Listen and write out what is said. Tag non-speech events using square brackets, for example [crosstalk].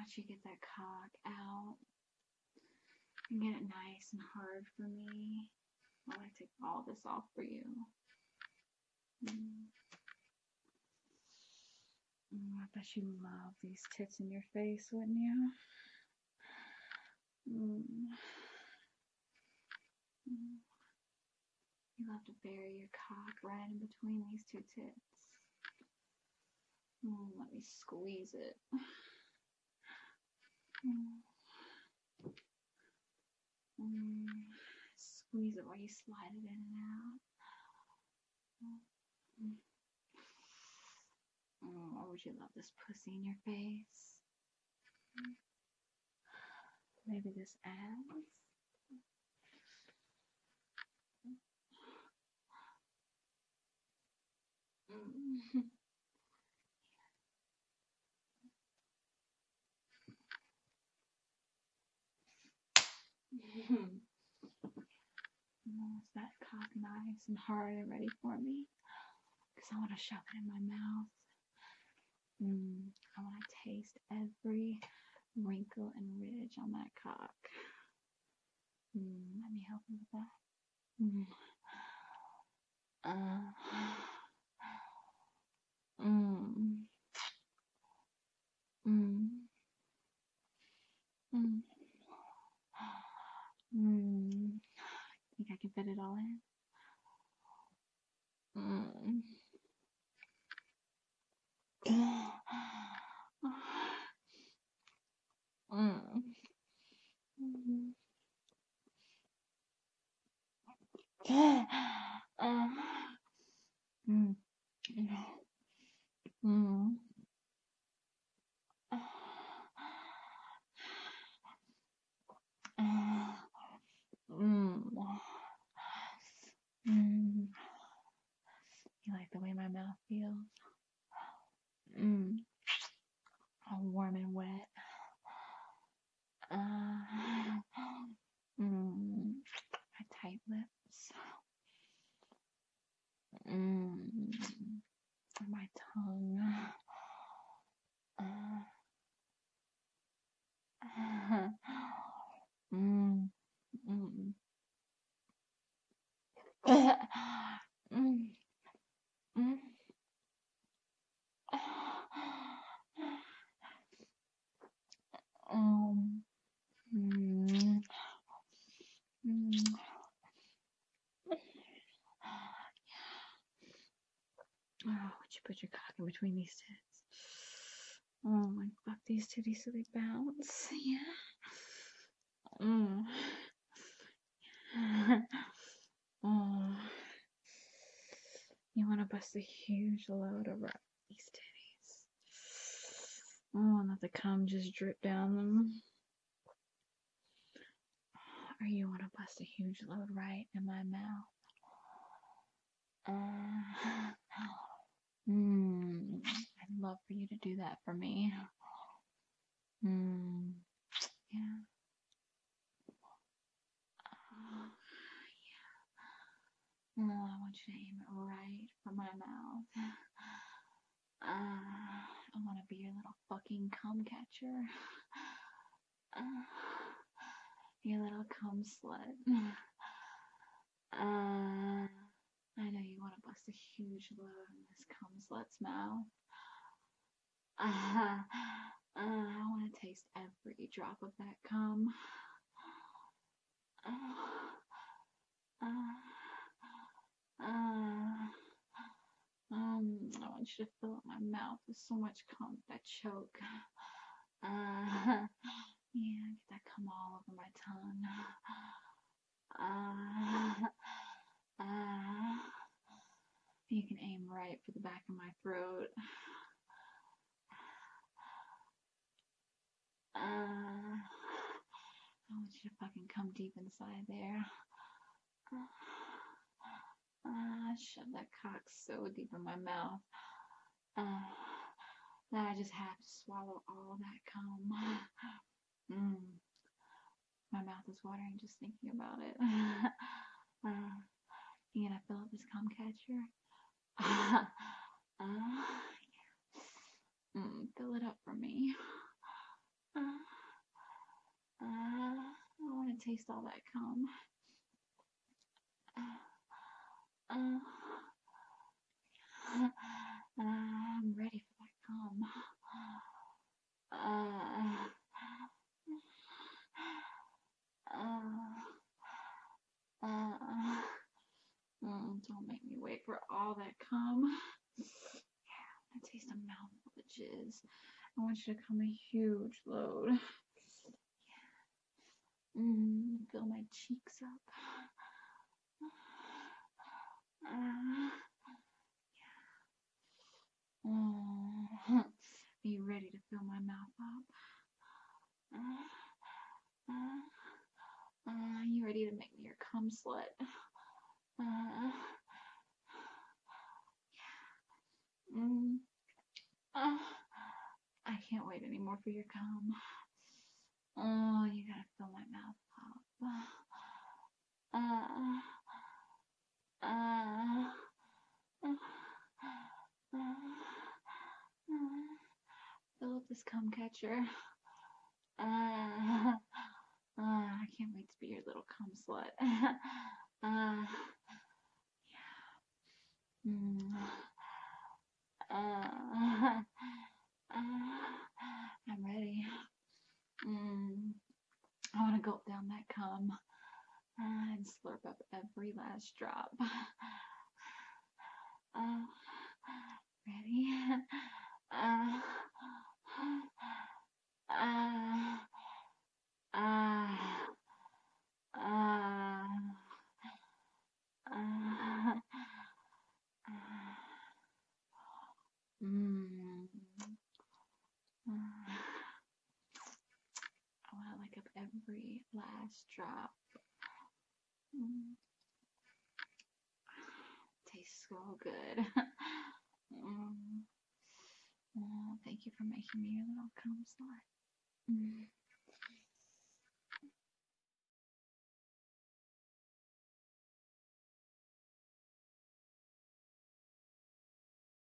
don't you get that cock out and get it nice and hard for me while I take all this off for you. Mm. Mm, I bet you love these tits in your face, wouldn't you? Mm. Mm. You love to bury your cock right in between these two tits. Mm, let me squeeze it. Mm. Mm. Squeeze it while you slide it in and out. Oh, would you love this pussy in your face? Maybe this ass? Mm [laughs] is that nice and hard and ready for me? Because I want to shove it in my mouth. Mm, I want to taste every wrinkle and ridge on that cock. Mm, let me help you with that. Mm. Uh, mm. Mm. Mm. Mm. Think I can fit it all in? Mm. Mm. Mm. You like the way my mouth feels? Mm. All warm and wet. Uh, mm. My tight lips. Mm. My tongue. Uh, mm. Mm. Mm. Mm. Um, mm, mm. Oh, would you put your cock in between these tits? Oh my fuck, these titties so they bounce. Yeah. Mm. oh. Bust a huge load over these titties. Oh, and let the cum just drip down them. Or you want to bust a huge load right in my mouth. Uh, mm, I'd love for you to do that for me. Mm, yeah. I want you to aim it right for my mouth. [sighs] Uh, I want to be your little fucking cum catcher. [sighs] Uh, your little cum slut. [sighs] Uh, I know you want to bust a huge load in this cum slut's mouth. Uh, uh, I want to taste every drop of that cum. Uh, uh, uh, um, I want you to fill up my mouth with so much cum that I choke. Uh, yeah, get that cum all over my tongue. Uh, uh, you can aim right for the back of my throat. Uh, I want you to fucking come deep inside there. Uh, uh, shove that cock so deep in my mouth. [sighs] that I just have to swallow all that cum. [sighs] mm. My mouth is watering just thinking about it. [laughs] uh, gonna fill up this cum catcher. [laughs] uh, yeah. mm, fill it up for me. [sighs] Uh, uh, I want to taste all that cum. Uh, uh. All that cum. Yeah, I taste a mouthful of jizz. I want you to come a huge load. Mm, fill my cheeks up. Uh, yeah. Are you ready to fill my mouth up? Uh, uh, uh, are you ready to make me your cum slut? Uh, yeah. Mm, uh, I can't wait anymore for your cum. Oh, you gotta fill my mouth up. Uh, uh, uh, fill up this cum catcher. Uh, uh, I can't wait to be your little cum slut. Uh, yeah. Mm. Uh, I'm ready. Mm. I want to gulp down that cum and slurp up every last drop. [sighs] Uh, ready? Uh, uh, uh, uh, mm. Uh, I want to lick up drop. Mm. Tastes so good. [laughs] mm. Thank you for making me your little cum slut. Mm.